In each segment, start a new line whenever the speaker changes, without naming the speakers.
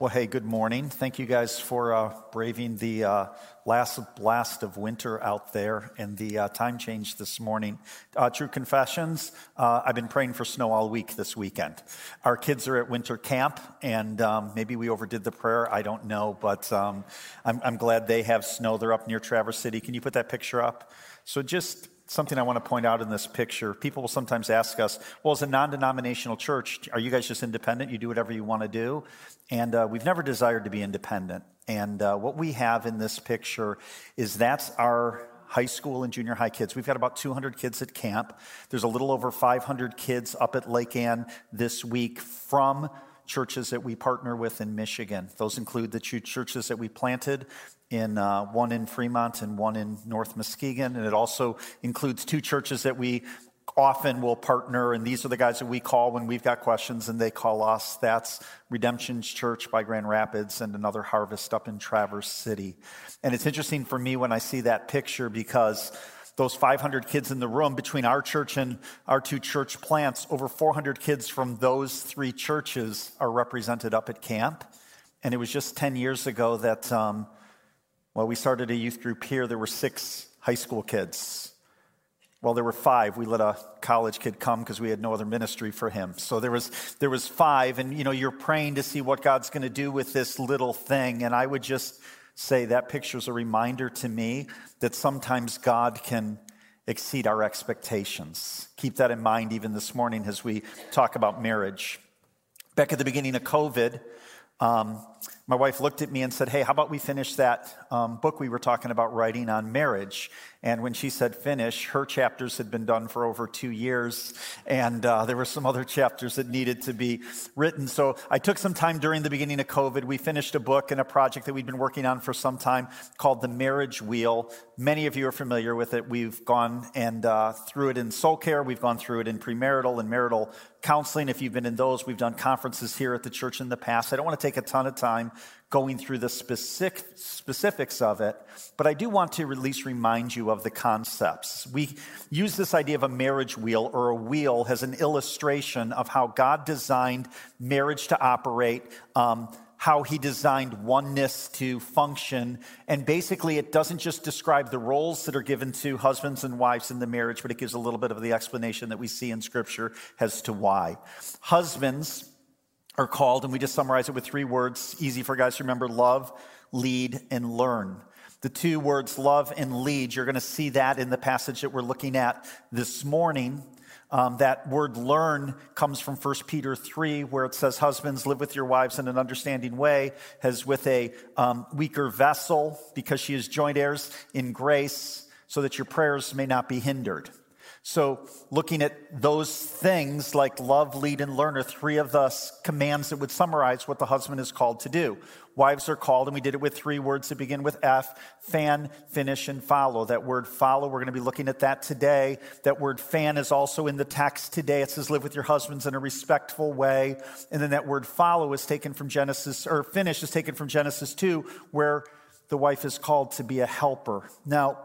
Well, hey, good morning. Thank you guys for uh, braving the uh, last blast of winter out there and the uh, time change this morning. Uh, true confessions, uh, I've been praying for snow all week this weekend. Our kids are at winter camp, and um, maybe we overdid the prayer. I don't know, but um, I'm, I'm glad they have snow. They're up near Traverse City. Can you put that picture up? So just something I want to point out in this picture. People will sometimes ask us, well, as a non denominational church, are you guys just independent? You do whatever you want to do? And uh, we've never desired to be independent. And uh, what we have in this picture is that's our high school and junior high kids. We've got about 200 kids at camp. There's a little over 500 kids up at Lake Ann this week from churches that we partner with in Michigan. Those include the two churches that we planted in uh, one in Fremont and one in North Muskegon. And it also includes two churches that we often will partner, and these are the guys that we call when we've got questions and they call us. That's Redemption's Church by Grand Rapids and another harvest up in Traverse City. And it's interesting for me when I see that picture because those 500 kids in the room between our church and our two church plants, over 400 kids from those three churches are represented up at camp. And it was just 10 years ago that um, well, we started a youth group here. There were six high school kids. Well, there were five. We let a college kid come because we had no other ministry for him. So there was there was five, and you know you're praying to see what God's going to do with this little thing. And I would just say that picture is a reminder to me that sometimes God can exceed our expectations. Keep that in mind even this morning as we talk about marriage. Back at the beginning of COVID, um, my wife looked at me and said, Hey, how about we finish that um, book we were talking about writing on marriage? And when she said finish, her chapters had been done for over two years, and uh, there were some other chapters that needed to be written. So I took some time during the beginning of COVID. We finished a book and a project that we'd been working on for some time called The Marriage Wheel. Many of you are familiar with it. We've gone and uh, through it in soul care, we've gone through it in premarital and marital counseling. If you've been in those, we've done conferences here at the church in the past. I don't want to take a ton of time going through the specific, specifics of it, but I do want to at least remind you of the concepts. We use this idea of a marriage wheel or a wheel as an illustration of how God designed marriage to operate. Um, how he designed oneness to function. And basically, it doesn't just describe the roles that are given to husbands and wives in the marriage, but it gives a little bit of the explanation that we see in Scripture as to why. Husbands are called, and we just summarize it with three words, easy for guys to remember love, lead, and learn. The two words love and lead, you're going to see that in the passage that we're looking at this morning. Um, that word learn comes from 1 Peter 3, where it says, Husbands, live with your wives in an understanding way, as with a um, weaker vessel, because she is joint heirs in grace, so that your prayers may not be hindered. So, looking at those things like love, lead, and learn are three of the commands that would summarize what the husband is called to do. Wives are called, and we did it with three words that begin with F fan, finish, and follow. That word follow, we're going to be looking at that today. That word fan is also in the text today. It says live with your husbands in a respectful way. And then that word follow is taken from Genesis, or finish is taken from Genesis 2, where the wife is called to be a helper. Now,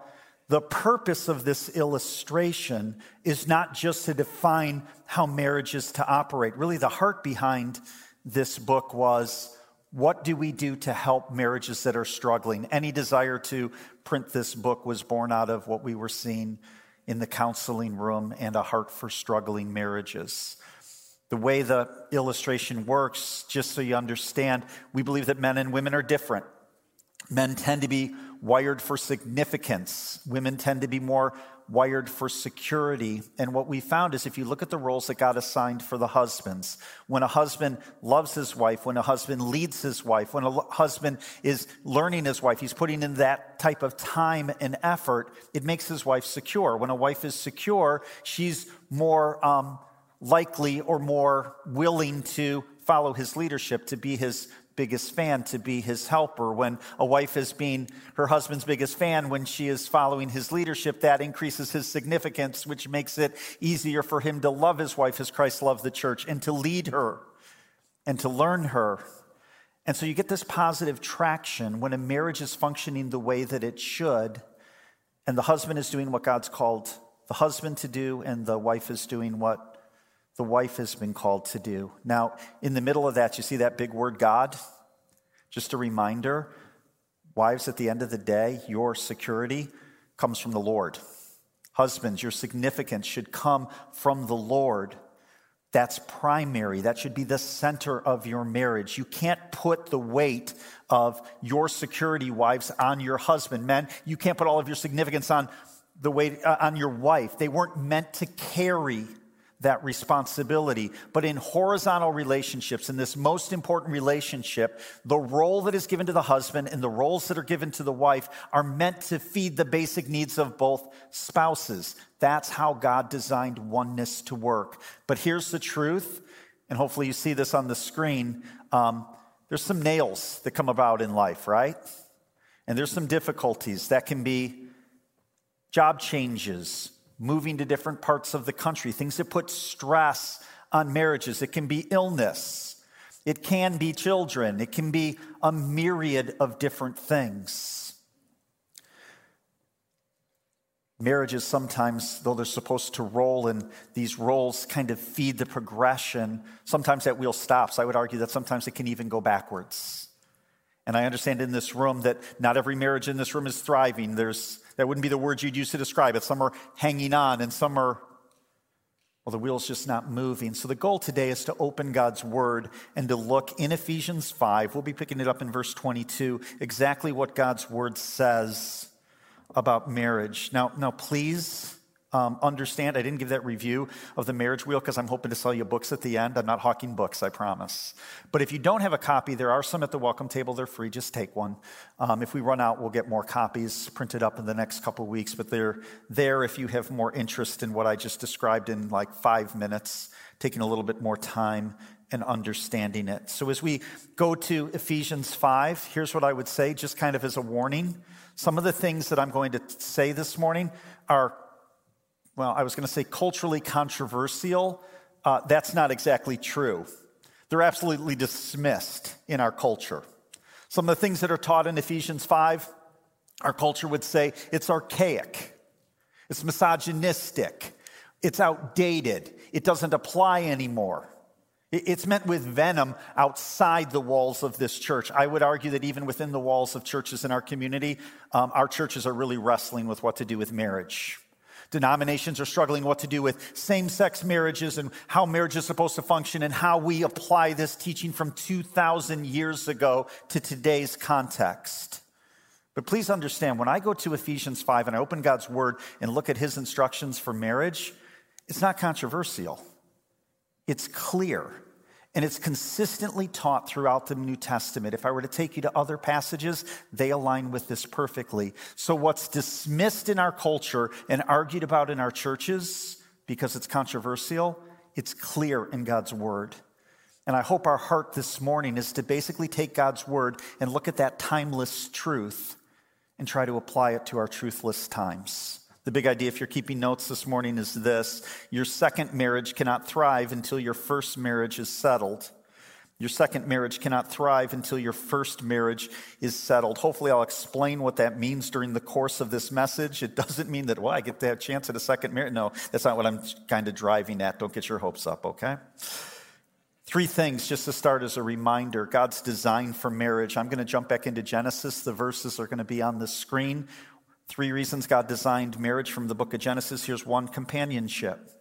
the purpose of this illustration is not just to define how marriage is to operate. Really, the heart behind this book was what do we do to help marriages that are struggling? Any desire to print this book was born out of what we were seeing in the counseling room and a heart for struggling marriages. The way the illustration works, just so you understand, we believe that men and women are different. Men tend to be wired for significance. Women tend to be more wired for security. And what we found is if you look at the roles that God assigned for the husbands, when a husband loves his wife, when a husband leads his wife, when a husband is learning his wife, he's putting in that type of time and effort, it makes his wife secure. When a wife is secure, she's more um, likely or more willing to follow his leadership, to be his biggest fan to be his helper. When a wife is being her husband's biggest fan, when she is following his leadership, that increases his significance, which makes it easier for him to love his wife as Christ loved the church and to lead her and to learn her. And so you get this positive traction when a marriage is functioning the way that it should, and the husband is doing what God's called the husband to do, and the wife is doing what the wife has been called to do. Now, in the middle of that, you see that big word God? Just a reminder wives, at the end of the day, your security comes from the Lord. Husbands, your significance should come from the Lord. That's primary. That should be the center of your marriage. You can't put the weight of your security, wives, on your husband. Men, you can't put all of your significance on the weight uh, on your wife. They weren't meant to carry that responsibility. But in horizontal relationships, in this most important relationship, the role that is given to the husband and the roles that are given to the wife are meant to feed the basic needs of both spouses. That's how God designed oneness to work. But here's the truth, and hopefully you see this on the screen. Um, there's some nails that come about in life, right? And there's some difficulties that can be job changes, moving to different parts of the country, things that put stress on marriages. It can be illness, it can be children, it can be a myriad of different things. Marriages sometimes, though they're supposed to roll and these roles kind of feed the progression, sometimes that wheel stops. I would argue that sometimes it can even go backwards. And I understand in this room that not every marriage in this room is thriving. There's that wouldn't be the words you'd use to describe it. Some are hanging on and some are, well, the wheel's just not moving. So the goal today is to open God's word and to look in Ephesians 5. We'll be picking it up in verse 22, exactly what God's word says about marriage. Now, now please um, understand, I didn't give that review of the marriage wheel because I'm hoping to sell you books at the end. I'm not hawking books, I promise. But if you don't have a copy, there are some at the welcome table. They're free. Just take one. Um, if we run out, we'll get more copies printed up in the next couple weeks. But they're there if you have more interest in what I just described in like five minutes, taking a little bit more time and understanding it. So as we go to Ephesians 5, here's what I would say, just kind of as a warning. Some of the things that I'm going to say this morning are well, I was going to say culturally controversial. Uh, that's not exactly true. They're absolutely dismissed in our culture. Some of the things that are taught in Ephesians 5, our culture would say it's archaic, it's misogynistic, it's outdated, it doesn't apply anymore. It's meant with venom outside the walls of this church. I would argue that even within the walls of churches in our community, um, our churches are really wrestling with what to do with marriage. Denominations are struggling what to do with same sex marriages and how marriage is supposed to function and how we apply this teaching from 2,000 years ago to today's context. But please understand, when I go to Ephesians 5 and I open God's word and look at his instructions for marriage, it's not controversial. It's clear. And it's consistently taught throughout the New Testament. If I were to take you to other passages, they align with this perfectly. So, what's dismissed in our culture and argued about in our churches because it's controversial, it's clear in God's Word. And I hope our heart this morning is to basically take God's Word and look at that timeless truth and try to apply it to our truthless times. The big idea, if you're keeping notes this morning, is this your second marriage cannot thrive until your first marriage is settled. Your second marriage cannot thrive until your first marriage is settled. Hopefully, I'll explain what that means during the course of this message. It doesn't mean that, well, I get to have a chance at a second marriage. No, that's not what I'm kind of driving at. Don't get your hopes up, okay? Three things just to start as a reminder God's design for marriage. I'm going to jump back into Genesis. The verses are going to be on the screen. Three reasons God designed marriage from the book of Genesis. Here's one companionship.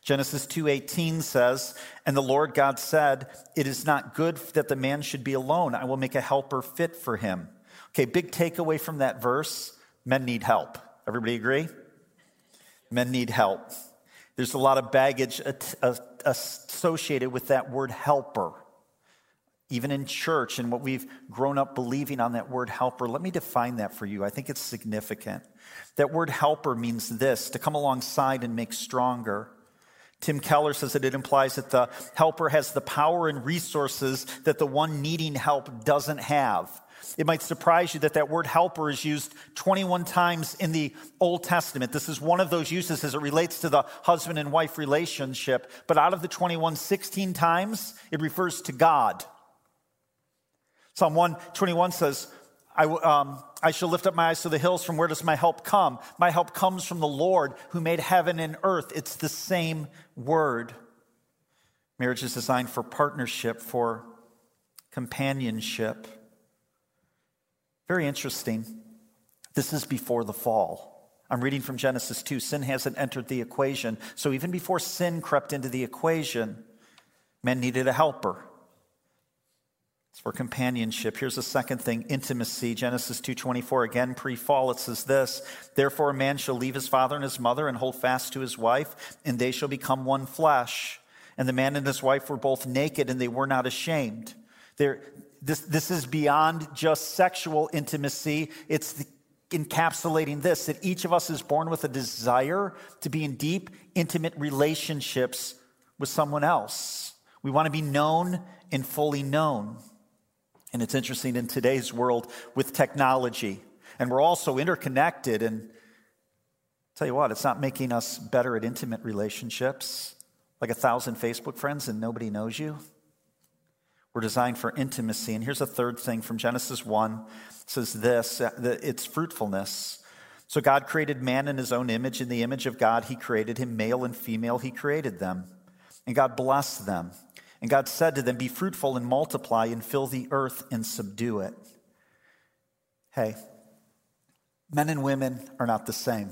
Genesis 2:18 says, "And the Lord God said, it is not good that the man should be alone. I will make a helper fit for him." Okay, big takeaway from that verse, men need help. Everybody agree? Men need help. There's a lot of baggage uh, associated with that word helper even in church and what we've grown up believing on that word helper. Let me define that for you. I think it's significant. That word helper means this to come alongside and make stronger. Tim Keller says that it implies that the helper has the power and resources that the one needing help doesn't have. It might surprise you that that word helper is used 21 times in the Old Testament. This is one of those uses as it relates to the husband and wife relationship. But out of the 21, 16 times, it refers to God. Psalm 121 says, I, um, I shall lift up my eyes to the hills. From where does my help come? My help comes from the Lord who made heaven and earth. It's the same word. Marriage is designed for partnership, for companionship. Very interesting. This is before the fall. I'm reading from Genesis 2. Sin hasn't entered the equation. So even before sin crept into the equation, men needed a helper. It's for companionship. Here's the second thing, intimacy. Genesis 2:24 again pre-fall it says this, therefore a man shall leave his father and his mother and hold fast to his wife and they shall become one flesh. And the man and his wife were both naked and they were not ashamed. This, this is beyond just sexual intimacy. It's the, encapsulating this that each of us is born with a desire to be in deep, intimate relationships with someone else. We want to be known and fully known. And it's interesting in today's world with technology, and we're also interconnected. And I'll tell you what, it's not making us better at intimate relationships, like a thousand Facebook friends and nobody knows you. We're designed for intimacy. And here's a third thing from Genesis 1 it says this uh, it's fruitfulness. So God created man in his own image. In the image of God, he created him, male and female, he created them. And God blessed them. And God said to them, Be fruitful and multiply and fill the earth and subdue it. Hey, men and women are not the same.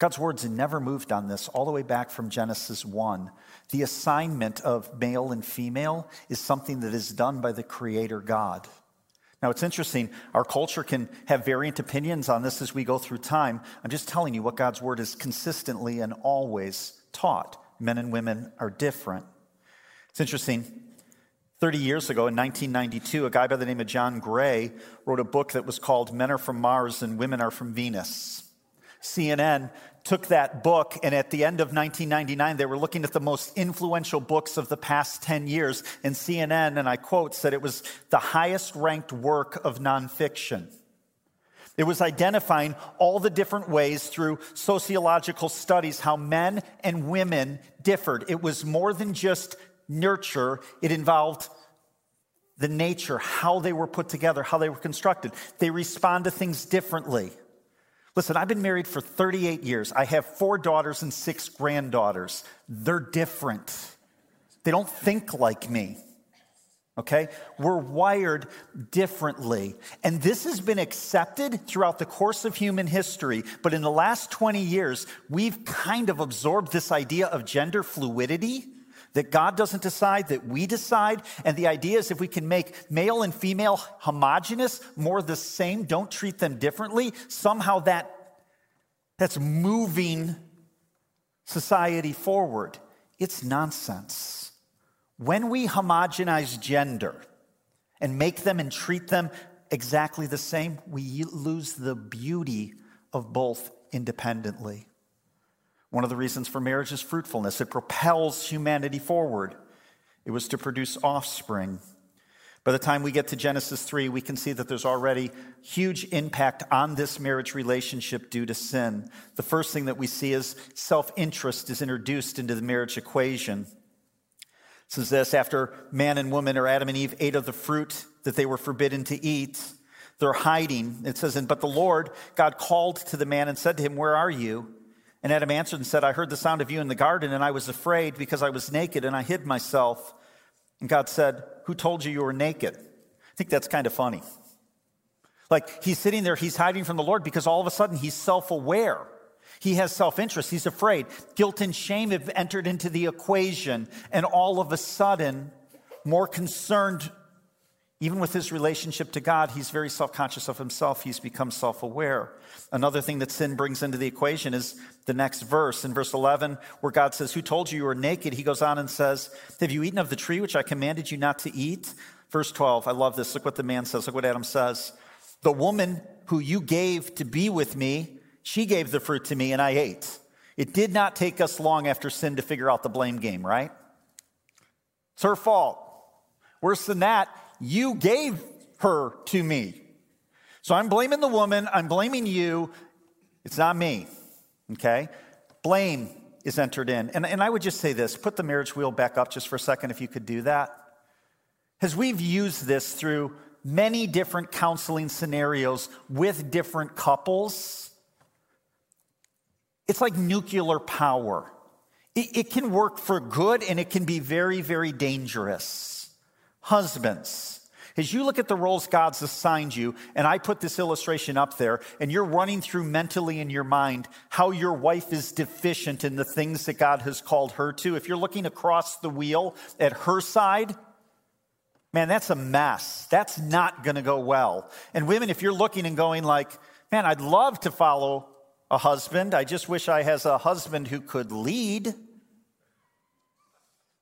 God's words never moved on this, all the way back from Genesis 1. The assignment of male and female is something that is done by the Creator God. Now, it's interesting. Our culture can have variant opinions on this as we go through time. I'm just telling you what God's word is consistently and always taught. Men and women are different. It's interesting. 30 years ago, in 1992, a guy by the name of John Gray wrote a book that was called Men Are From Mars and Women Are From Venus. CNN took that book, and at the end of 1999, they were looking at the most influential books of the past 10 years, and CNN, and I quote, said it was the highest ranked work of nonfiction. It was identifying all the different ways through sociological studies how men and women differed. It was more than just nurture, it involved the nature, how they were put together, how they were constructed. They respond to things differently. Listen, I've been married for 38 years. I have four daughters and six granddaughters. They're different. They don't think like me. Okay? We're wired differently. And this has been accepted throughout the course of human history. But in the last 20 years, we've kind of absorbed this idea of gender fluidity that God doesn't decide, that we decide. And the idea is if we can make male and female homogenous, more the same, don't treat them differently, somehow that, that's moving society forward. It's nonsense. When we homogenize gender and make them and treat them exactly the same, we lose the beauty of both independently. One of the reasons for marriage is fruitfulness, it propels humanity forward. It was to produce offspring. By the time we get to Genesis 3, we can see that there's already huge impact on this marriage relationship due to sin. The first thing that we see is self interest is introduced into the marriage equation. Says this after man and woman, or Adam and Eve, ate of the fruit that they were forbidden to eat, they're hiding. It says, But the Lord, God called to the man and said to him, Where are you? And Adam answered and said, I heard the sound of you in the garden, and I was afraid because I was naked, and I hid myself. And God said, Who told you you were naked? I think that's kind of funny. Like he's sitting there, he's hiding from the Lord because all of a sudden he's self aware. He has self interest. He's afraid. Guilt and shame have entered into the equation. And all of a sudden, more concerned even with his relationship to God, he's very self conscious of himself. He's become self aware. Another thing that sin brings into the equation is the next verse. In verse 11, where God says, Who told you you were naked? He goes on and says, Have you eaten of the tree which I commanded you not to eat? Verse 12, I love this. Look what the man says. Look what Adam says. The woman who you gave to be with me, she gave the fruit to me and I ate. It did not take us long after sin to figure out the blame game, right? It's her fault. Worse than that, you gave her to me. So I'm blaming the woman, I'm blaming you. It's not me. Okay? Blame is entered in. And, and I would just say this put the marriage wheel back up just for a second if you could do that. As we've used this through many different counseling scenarios with different couples, it's like nuclear power. It, it can work for good and it can be very, very dangerous. Husbands, As you look at the roles God's assigned you, and I put this illustration up there, and you're running through mentally in your mind how your wife is deficient in the things that God has called her to, if you're looking across the wheel at her side, man, that's a mess. That's not going to go well. And women, if you're looking and going like, man, I'd love to follow a husband. I just wish I has a husband who could lead.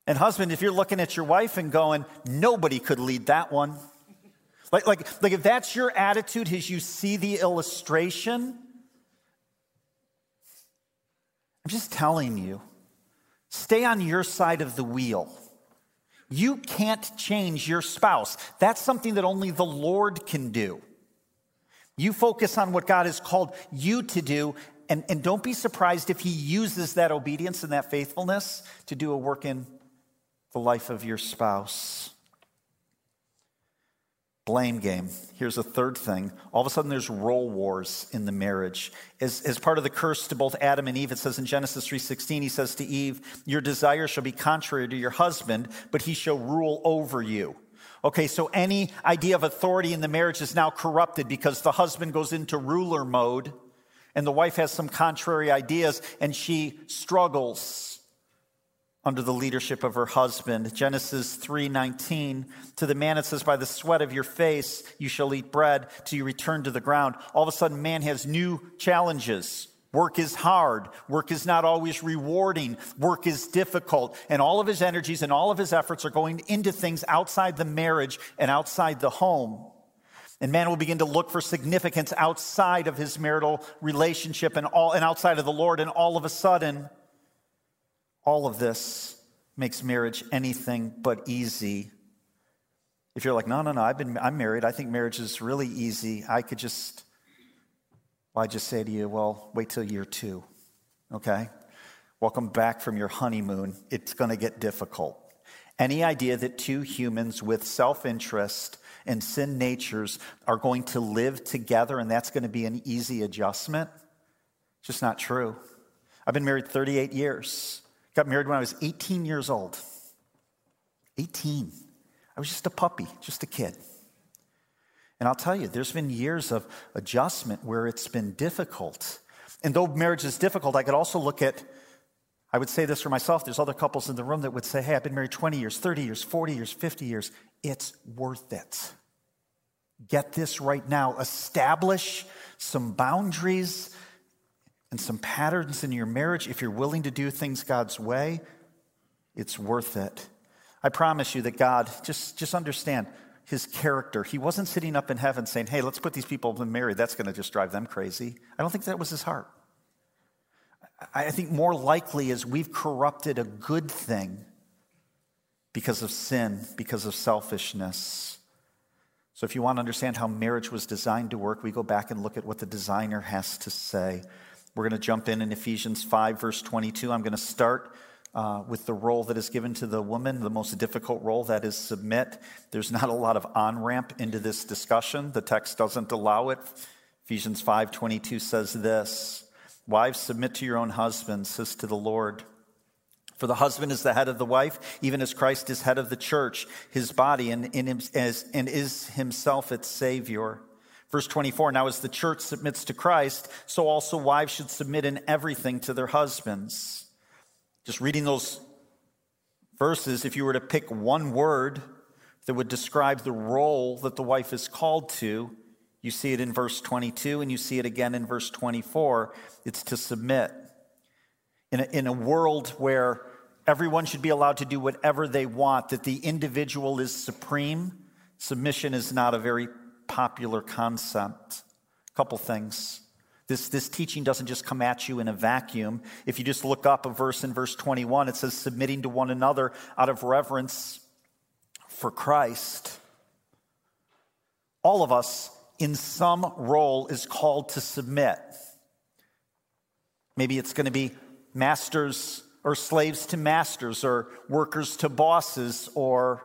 And husband, if you're looking at your wife and going, nobody could lead that one. Like, like, like if that's your attitude as you see the illustration, I'm just telling you, stay on your side of the wheel. You can't change your spouse. That's something that only the Lord can do. You focus on what God has called you to do, and, and don't be surprised if He uses that obedience and that faithfulness to do a work in the life of your spouse. Blame game. Here's a third thing. All of a sudden, there's role wars in the marriage. As, as part of the curse to both Adam and Eve, it says in Genesis 3.16, he says to Eve, Your desire shall be contrary to your husband, but he shall rule over you. Okay, so any idea of authority in the marriage is now corrupted because the husband goes into ruler mode and the wife has some contrary ideas and she struggles under the leadership of her husband. Genesis 3:19 to the man it says by the sweat of your face you shall eat bread till you return to the ground. All of a sudden man has new challenges. Work is hard. Work is not always rewarding. Work is difficult. And all of his energies and all of his efforts are going into things outside the marriage and outside the home. And man will begin to look for significance outside of his marital relationship and all and outside of the Lord. And all of a sudden, all of this makes marriage anything but easy. If you're like, no, no, no, I've been, I'm married. I think marriage is really easy. I could just, well, I just say to you, well, wait till year two, okay? Welcome back from your honeymoon. It's going to get difficult. Any idea that two humans with self interest and sin natures are going to live together and that's going to be an easy adjustment? It's just not true. I've been married 38 years. Got married when I was 18 years old. 18. I was just a puppy, just a kid. And I'll tell you, there's been years of adjustment where it's been difficult. And though marriage is difficult, I could also look at, I would say this for myself, there's other couples in the room that would say, hey, I've been married 20 years, 30 years, 40 years, 50 years. It's worth it. Get this right now. Establish some boundaries and some patterns in your marriage, if you're willing to do things God's way, it's worth it. I promise you that God, just, just understand his character. He wasn't sitting up in heaven saying, hey, let's put these people in married. That's going to just drive them crazy. I don't think that was his heart. I think more likely is we've corrupted a good thing because of sin, because of selfishness. So, if you want to understand how marriage was designed to work, we go back and look at what the designer has to say. We're going to jump in in Ephesians 5, verse 22. I'm going to start uh, with the role that is given to the woman, the most difficult role that is submit. There's not a lot of on ramp into this discussion. The text doesn't allow it. Ephesians 5 22 says this Wives, submit to your own husbands, says to the Lord. For the husband is the head of the wife, even as Christ is head of the church, his body, and, as, and is himself its Savior. Verse 24 Now, as the church submits to Christ, so also wives should submit in everything to their husbands. Just reading those verses, if you were to pick one word that would describe the role that the wife is called to, you see it in verse 22 and you see it again in verse 24. It's to submit. In a, in a world where everyone should be allowed to do whatever they want, that the individual is supreme, submission is not a very popular concept. A couple things. This, this teaching doesn't just come at you in a vacuum. If you just look up a verse in verse 21, it says, submitting to one another out of reverence for Christ. All of us, in some role, is called to submit. Maybe it's going to be masters or slaves to masters, or workers to bosses, or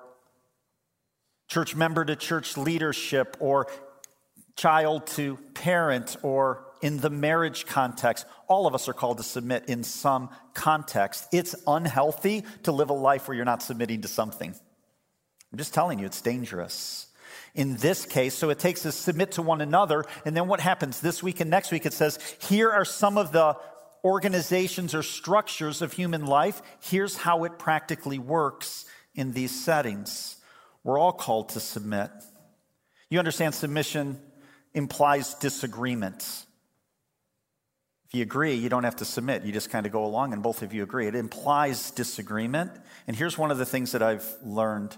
church member to church leadership, or child to parent, or in the marriage context. All of us are called to submit in some context. It's unhealthy to live a life where you're not submitting to something. I'm just telling you, it's dangerous. in this case. So it takes us submit to one another. And then what happens this week and next week? It says, here are some of the organizations or structures of human life. Here's how it practically works in these settings. We're all called to submit. You understand submission implies disagreement. If you agree, you don't have to submit. You just kind of go along and both of you agree. It implies disagreement. And here's one of the things that I've learned.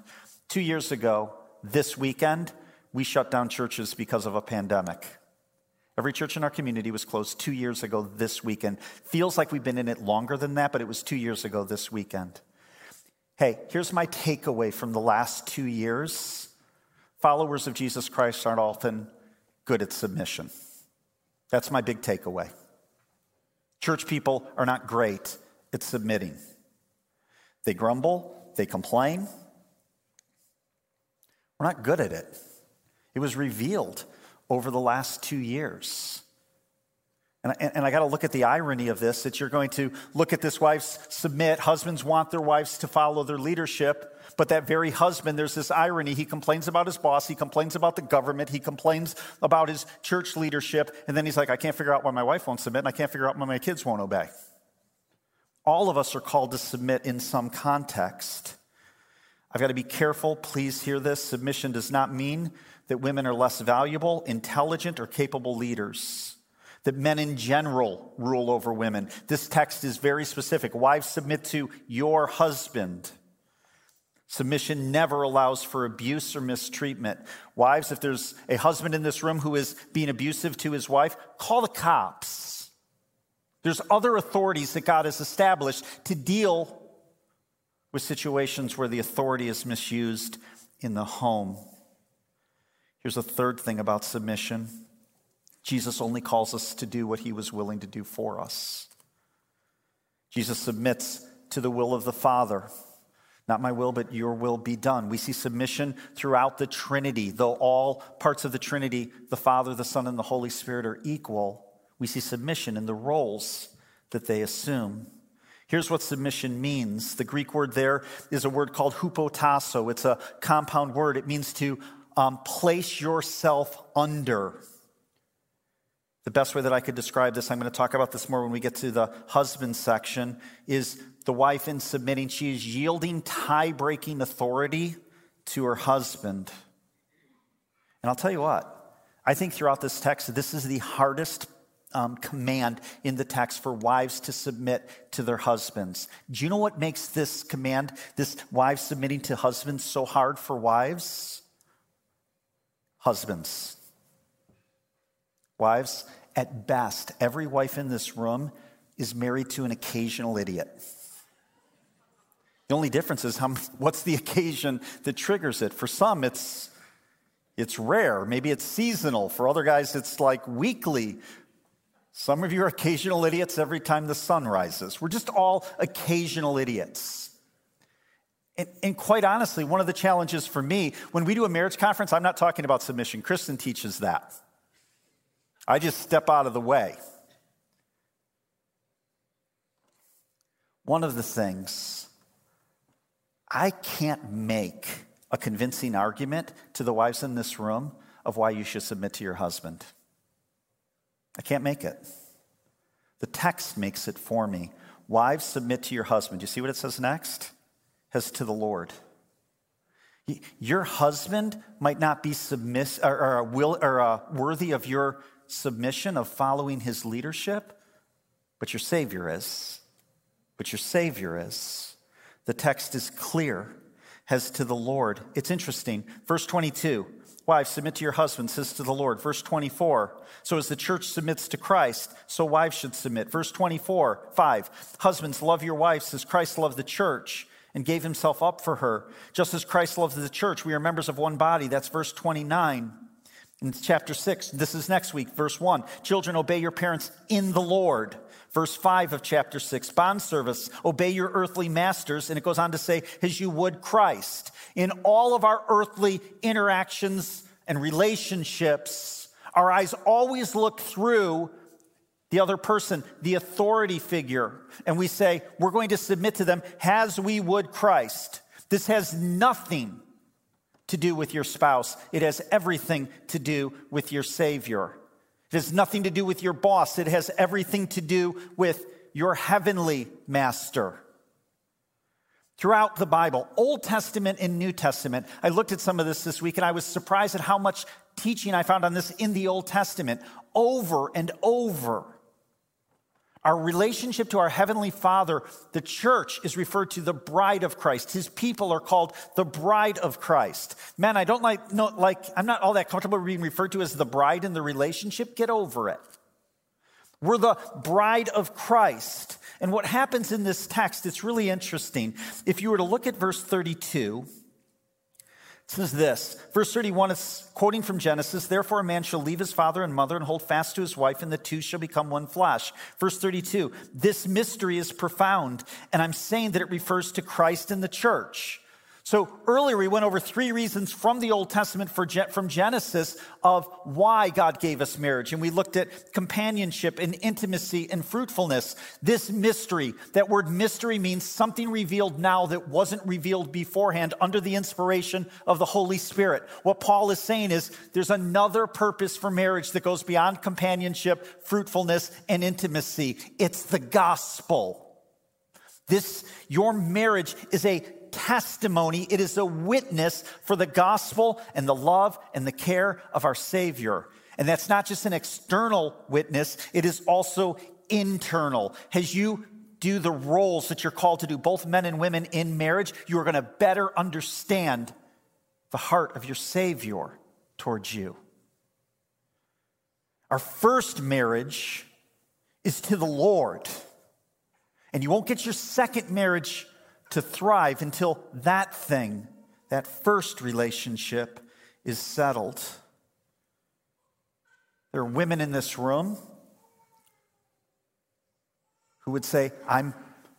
Two years ago, this weekend, we shut down churches because of a pandemic. Every church in our community was closed two years ago this weekend. Feels like we've been in it longer than that, but it was two years ago this weekend. Hey, here's my takeaway from the last two years followers of Jesus Christ aren't often good at submission. That's my big takeaway. Church people are not great at submitting. They grumble, they complain. We're not good at it. It was revealed over the last two years. And, I, and I got to look at the irony of this that you're going to look at this wives submit. Husbands want their wives to follow their leadership. But that very husband, there's this irony. He complains about his boss. He complains about the government. He complains about his church leadership. And then he's like, I can't figure out why my wife won't submit. And I can't figure out why my kids won't obey. All of us are called to submit in some context. I've got to be careful. Please hear this. Submission does not mean that women are less valuable, intelligent, or capable leaders. That men in general rule over women. This text is very specific. Wives, submit to your husband. Submission never allows for abuse or mistreatment. Wives, if there's a husband in this room who is being abusive to his wife, call the cops. There's other authorities that God has established to deal with situations where the authority is misused in the home. Here's a third thing about submission Jesus only calls us to do what he was willing to do for us. Jesus submits to the will of the Father. Not my will, but your will be done. We see submission throughout the Trinity. Though all parts of the Trinity, the Father, the Son, and the Holy Spirit, are equal, we see submission in the roles that they assume. Here's what submission means. The Greek word there is a word called hupotasso. It's a compound word. It means to um, place yourself under. The best way that I could describe this, I'm going to talk about this more when we get to the husband section, is the wife in submitting. She is yielding tie breaking authority to her husband. And I'll tell you what, I think throughout this text, this is the hardest um, command in the text for wives to submit to their husbands. Do you know what makes this command, this wives submitting to husbands, so hard for wives? Husbands. Wives, at best, every wife in this room is married to an occasional idiot. The only difference is how, what's the occasion that triggers it. For some, it's, it's rare. Maybe it's seasonal. For other guys, it's like weekly. Some of you are occasional idiots every time the sun rises. We're just all occasional idiots. And, and, quite honestly, one of the challenges for me, when we do a marriage conference, I'm not talking about submission. Kristen teaches that. I just step out of the way. One of the things, I can't make a convincing argument to the wives in this room of why you should submit to your husband. I can't make it. The text makes it for me. Wives, submit to your husband. Do You see what it says next? As to the Lord. Your husband might not be submiss- or, or, will, or worthy of your submission, of following his leadership, but your Savior is. But your Savior is. The text is clear as to the Lord. It's interesting. Verse 22 Wives, submit to your husbands, says to the Lord. Verse 24. So as the church submits to Christ, so wives should submit. Verse 24, 5. Husbands, love your wives as Christ loved the church and gave himself up for her. Just as Christ loved the church, we are members of one body. That's verse 29. In chapter 6, this is next week, verse 1. Children, obey your parents in the Lord. Verse 5 of chapter 6, bond service, obey your earthly masters. And it goes on to say, as you would Christ. In all of our earthly interactions and relationships, our eyes always look through the other person, the authority figure, and we say, we're going to submit to them as we would Christ. This has nothing, to do with your spouse, it has everything to do with your Savior. It has nothing to do with your boss, it has everything to do with your heavenly master. Throughout the Bible, Old Testament and New Testament, I looked at some of this this week and I was surprised at how much teaching I found on this in the Old Testament over and over. Our relationship to our Heavenly Father, the church is referred to the bride of Christ. His people are called the bride of Christ. Man, I don't like, no, like, I'm not all that comfortable being referred to as the bride in the relationship. Get over it. We're the bride of Christ. And what happens in this text, it's really interesting. If you were to look at verse 32, says this. Verse 31 is quoting from Genesis. Therefore, a man shall leave his father and mother and hold fast to his wife, and the two shall become one flesh. Verse 32. This mystery is profound, and I'm saying that it refers to Christ and the church. So earlier we went over three reasons from the Old Testament for, from Genesis of why God gave us marriage. And we looked at companionship and intimacy and fruitfulness. This mystery, that word mystery means something revealed now that wasn't revealed beforehand under the inspiration of the Holy Spirit. What Paul is saying is there's another purpose for marriage that goes beyond companionship, fruitfulness, and intimacy. It's the gospel. This, your marriage is a testimony, it is a witness for the gospel and the love and the care of our Savior. And that's not just an external witness, it is also internal. As you do the roles that you're called to do, both men and women in marriage, you are going to better understand the heart of your Savior towards you. Our first marriage is to the Lord. And you won't get your second marriage to thrive until that thing, that first relationship, is settled. There are women in this room who would say, I'm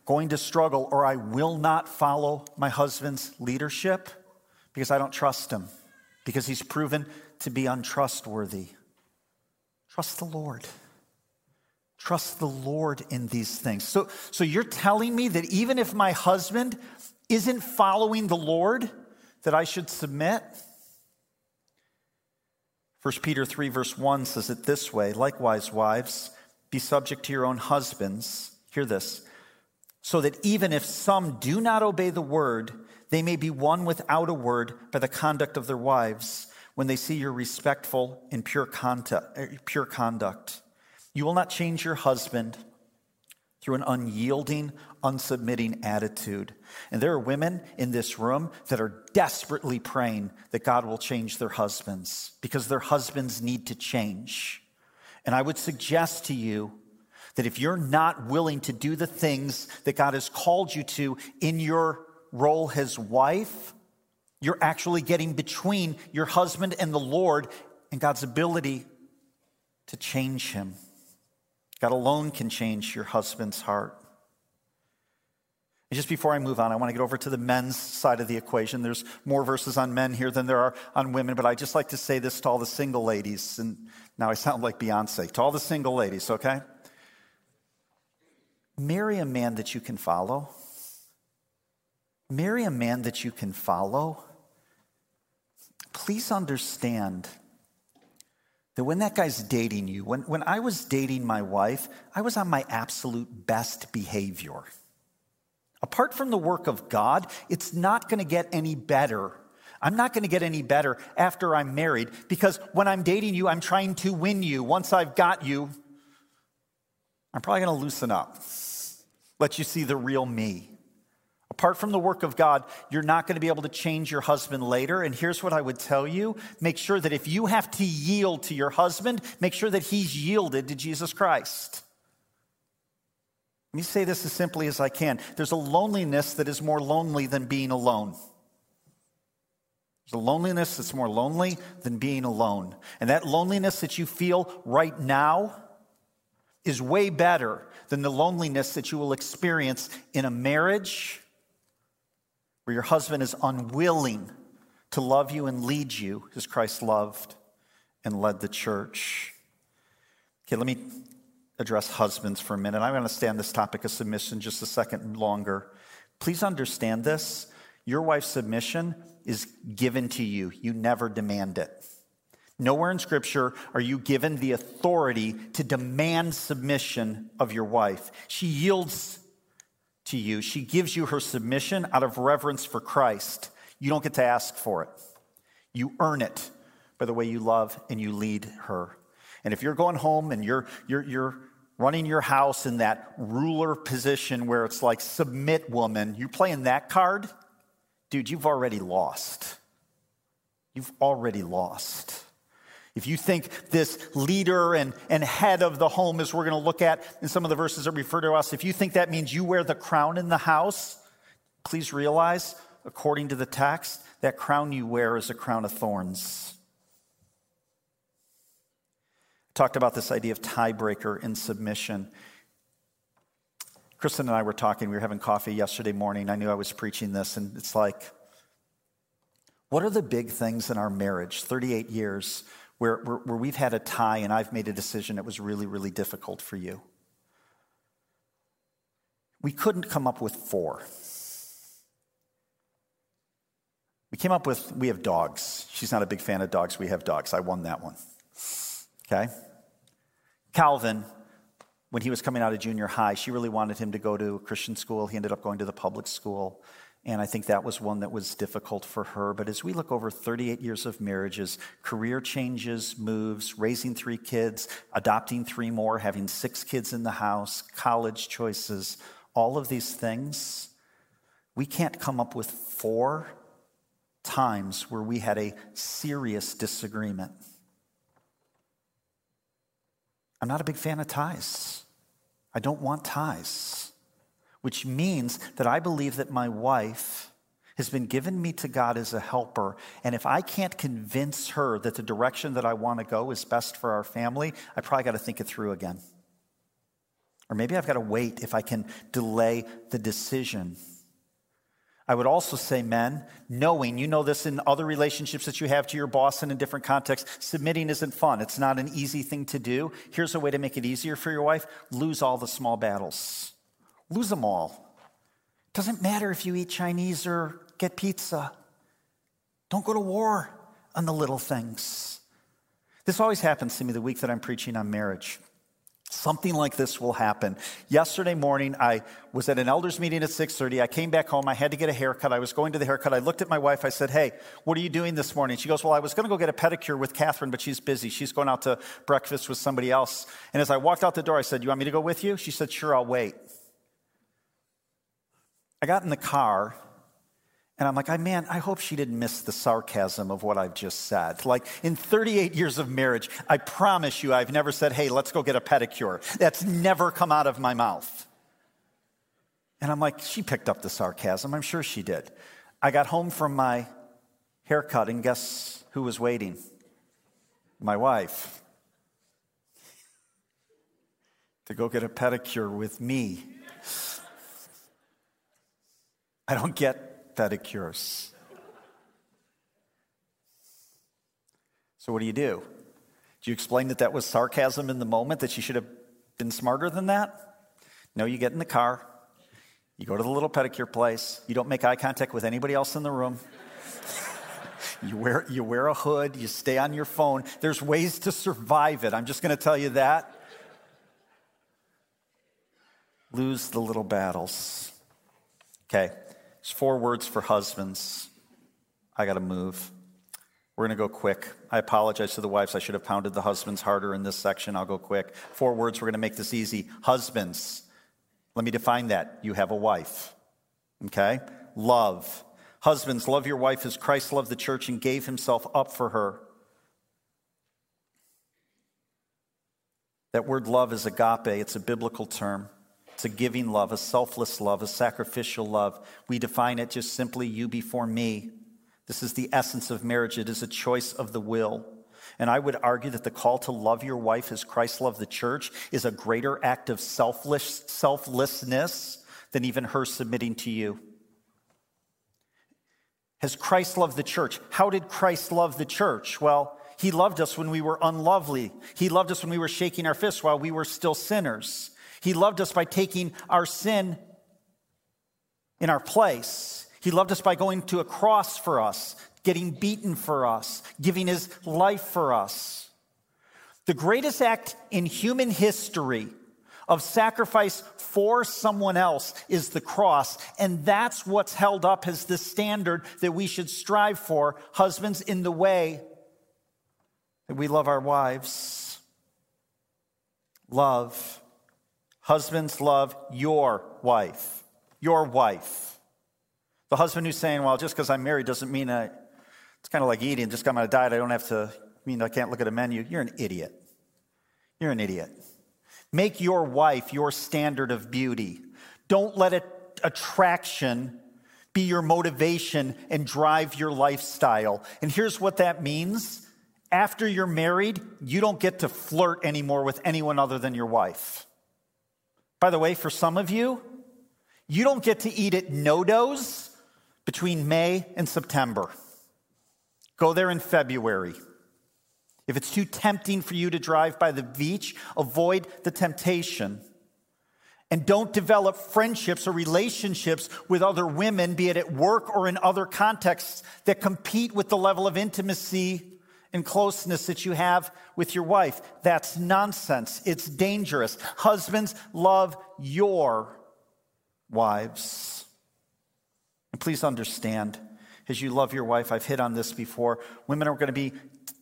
going to struggle or I will not follow my husband's leadership because I don't trust him, because he's proven to be untrustworthy. Trust the Lord. Trust the Lord in these things. So, so you're telling me that even if my husband isn't following the Lord, that I should submit? 1 Peter 3, verse 1 says it this way Likewise, wives, be subject to your own husbands. Hear this. So that even if some do not obey the word, they may be won without a word by the conduct of their wives when they see your respectful and pure conduct. You will not change your husband through an unyielding, unsubmitting attitude. And there are women in this room that are desperately praying that God will change their husbands because their husbands need to change. And I would suggest to you that if you're not willing to do the things that God has called you to in your role as wife, you're actually getting between your husband and the Lord and God's ability to change him. God alone can change your husband's heart. And just before I move on, I want to get over to the men's side of the equation. There's more verses on men here than there are on women, but I just like to say this to all the single ladies. And now I sound like Beyonce. To all the single ladies, okay? Marry a man that you can follow. Marry a man that you can follow. Please understand that when that guy's dating you, when, when I was dating my wife, I was on my absolute best behavior. Apart from the work of God, it's not going to get any better. I'm not going to get any better after I'm married because when I'm dating you, I'm trying to win you. Once I've got you, I'm probably going to loosen up, let you see the real me. Apart from the work of God, you're not going to be able to change your husband later. And here's what I would tell you make sure that if you have to yield to your husband, make sure that he's yielded to Jesus Christ. Let me say this as simply as I can. There's a loneliness that is more lonely than being alone. There's a loneliness that's more lonely than being alone. And that loneliness that you feel right now is way better than the loneliness that you will experience in a marriage where your husband is unwilling to love you and lead you as Christ loved and led the church. Okay, let me address husbands for a minute. I'm going to stay on this topic of submission just a second longer. Please understand this. Your wife's submission is given to you, you never demand it. Nowhere in Scripture are you given the authority to demand submission of your wife. She yields to you, she gives you her submission out of reverence for Christ. You don't get to ask for it, you earn it by the way you love and you lead her. And if you're going home and you're, you're, you're running your house in that ruler position where it's like submit woman, you're playing that card, dude, you've already lost. You've already lost. If you think this leader and, and head of the home, as we're going to look at in some of the verses that refer to us, if you think that means you wear the crown in the house, please realize, according to the text, that crown you wear is a crown of thorns. I Talked about this idea of tiebreaker in submission. Kristen and I were talking, we were having coffee yesterday morning. I knew I was preaching this, and it's like, what are the big things in our marriage, 38 years, where, where, where we've had a tie and I've made a decision that was really, really difficult for you. We couldn't come up with four. We came up with, we have dogs. She's not a big fan of dogs. We have dogs. I won that one. Okay? Calvin, when he was coming out of junior high, she really wanted him to go to a Christian school. He ended up going to the public school. And I think that was one that was difficult for her. But as we look over 38 years of marriages, career changes, moves, raising three kids, adopting three more, having six kids in the house, college choices, all of these things, we can't come up with four times where we had a serious disagreement. I'm not a big fan of ties. I don't want ties which means that I believe that my wife has been given me to God as a helper. And if I can't convince her that the direction that I want to go is best for our family, I probably got to think it through again. Or maybe I've got to wait if I can delay the decision. I would also say, men, knowing, you know this in other relationships that you have to your boss and in different contexts, submitting isn't fun. It's not an easy thing to do. Here's a way to make it easier for your wife lose all the small battles. Lose them all. It Doesn't matter if you eat Chinese or get pizza. Don't go to war on the little things. This always happens to me the week that I'm preaching on marriage. Something like this will happen. Yesterday morning, I was at an elders meeting at 6:30. I came back home. I had to get a haircut. I was going to the haircut. I looked at my wife. I said, "Hey, what are you doing this morning?" She goes, "Well, I was going to go get a pedicure with Catherine, but she's busy. She's going out to breakfast with somebody else." And as I walked out the door, I said, "You want me to go with you?" She said, "Sure, I'll wait." I got in the car and I'm like, man, I hope she didn't miss the sarcasm of what I've just said. Like, in 38 years of marriage, I promise you, I've never said, hey, let's go get a pedicure. That's never come out of my mouth. And I'm like, she picked up the sarcasm. I'm sure she did. I got home from my haircut, and guess who was waiting? My wife. To go get a pedicure with me. I don't get that it pedicures. So, what do you do? Do you explain that that was sarcasm in the moment, that you should have been smarter than that? No, you get in the car, you go to the little pedicure place, you don't make eye contact with anybody else in the room. you, wear, you wear a hood, you stay on your phone. There's ways to survive it. I'm just going to tell you that. Lose the little battles. Okay. There's four words for husbands. I got to move. We're going to go quick. I apologize to the wives. I should have pounded the husbands harder in this section. I'll go quick. Four words. We're going to make this easy. Husbands. Let me define that. You have a wife. Okay? Love. Husbands, love your wife as Christ loved the church and gave himself up for her. That word love is agape, it's a biblical term. It's a giving love, a selfless love, a sacrificial love. We define it just simply you before me. This is the essence of marriage. It is a choice of the will. And I would argue that the call to love your wife as Christ loved the church is a greater act of selfless, selflessness than even her submitting to you. Has Christ loved the church? How did Christ love the church? Well, he loved us when we were unlovely. He loved us when we were shaking our fists while we were still sinners. He loved us by taking our sin in our place. He loved us by going to a cross for us, getting beaten for us, giving his life for us. The greatest act in human history of sacrifice for someone else is the cross. And that's what's held up as the standard that we should strive for. Husbands, in the way that we love our wives. Love. Husbands, love your wife. Your wife. The husband who's saying, well, just because I'm married doesn't mean I, it's kind of like eating, just got on a diet, I don't have to, I mean I can't look at a menu. You're an idiot. You're an idiot. Make your wife your standard of beauty. Don't let it, attraction be your motivation and drive your lifestyle. And here's what that means after you're married, you don't get to flirt anymore with anyone other than your wife. By the way, for some of you, you don't get to eat at NoDo's between May and September. Go there in February. If it's too tempting for you to drive by the beach, avoid the temptation. And don't develop friendships or relationships with other women, be it at work or in other contexts, that compete with the level of intimacy and closeness that you have with your wife. That's nonsense. It's dangerous. Husbands, love your wives. And please understand, as you love your wife, I've hit on this before, women are going to be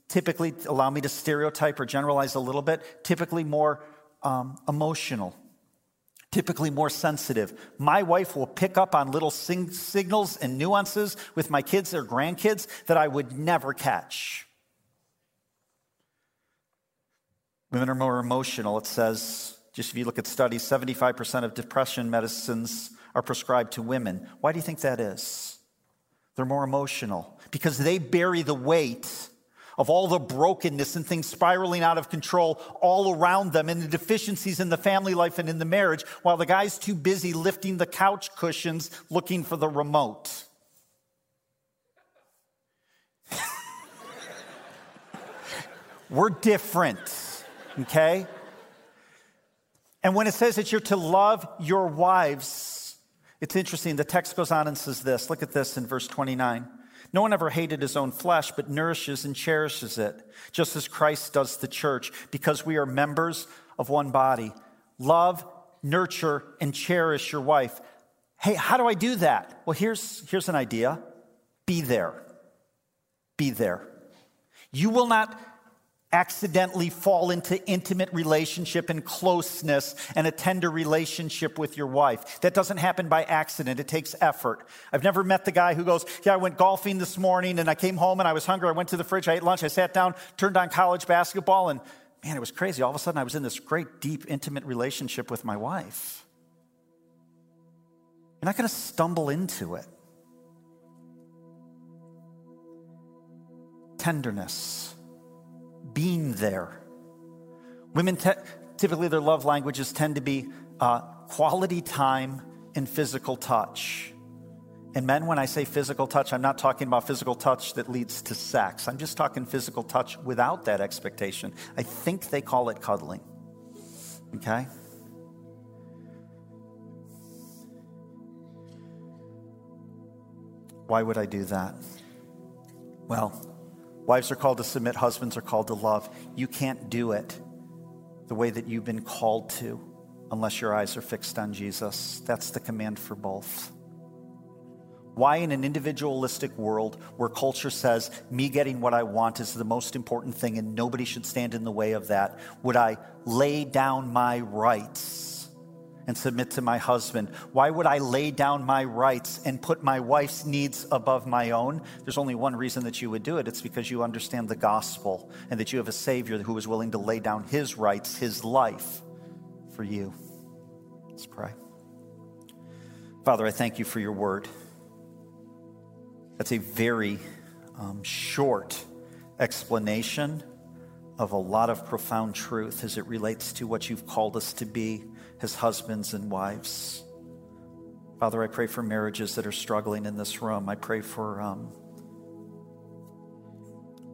typically, allow me to stereotype or generalize a little bit, typically more um, emotional, typically more sensitive. My wife will pick up on little sing- signals and nuances with my kids or grandkids that I would never catch. Women are more emotional. It says, just if you look at studies, 75% of depression medicines are prescribed to women. Why do you think that is? They're more emotional because they bury the weight of all the brokenness and things spiraling out of control all around them and the deficiencies in the family life and in the marriage while the guy's too busy lifting the couch cushions looking for the remote. We're different, okay? And when it says that you're to love your wives, it's interesting. The text goes on and says this. Look at this in verse 29. No one ever hated his own flesh, but nourishes and cherishes it, just as Christ does the church, because we are members of one body. Love, nurture, and cherish your wife. Hey, how do I do that? Well, here's, here's an idea be there. Be there. You will not accidentally fall into intimate relationship and closeness and a tender relationship with your wife. That doesn't happen by accident. It takes effort. I've never met the guy who goes, yeah, I went golfing this morning and I came home and I was hungry. I went to the fridge, I ate lunch, I sat down, turned on college basketball and man, it was crazy. All of a sudden I was in this great, deep, intimate relationship with my wife. You're not going to stumble into it. Tenderness being there. Women, te- typically, their love languages tend to be uh, quality time and physical touch. And men, when I say physical touch, I'm not talking about physical touch that leads to sex. I'm just talking physical touch without that expectation. I think they call it cuddling. Okay? Why would I do that? Well, Wives are called to submit, husbands are called to love. You can't do it the way that you've been called to unless your eyes are fixed on Jesus. That's the command for both. Why, in an individualistic world where culture says me getting what I want is the most important thing and nobody should stand in the way of that, would I lay down my rights? And submit to my husband? Why would I lay down my rights and put my wife's needs above my own? There's only one reason that you would do it. It's because you understand the gospel and that you have a Savior who is willing to lay down his rights, his life for you. Let's pray. Father, I thank you for your word. That's a very um, short explanation of a lot of profound truth as it relates to what you've called us to be as husbands and wives. Father, I pray for marriages that are struggling in this room. I pray for um,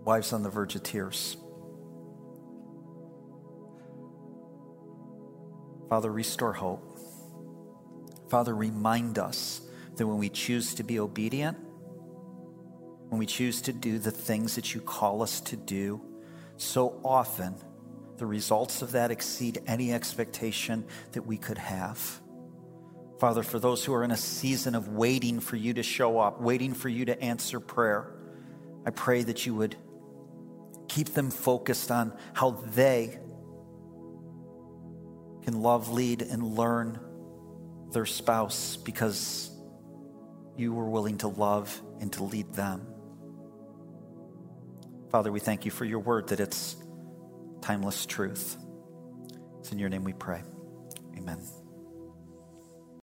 wives on the verge of tears. Father, restore hope. Father, remind us that when we choose to be obedient, when we choose to do the things that you call us to do, so often the results of that exceed any expectation that we could have. Father, for those who are in a season of waiting for you to show up, waiting for you to answer prayer, I pray that you would keep them focused on how they can love, lead, and learn their spouse because you were willing to love and to lead them. Father, we thank you for your word that it's timeless truth. It's in your name we pray. Amen.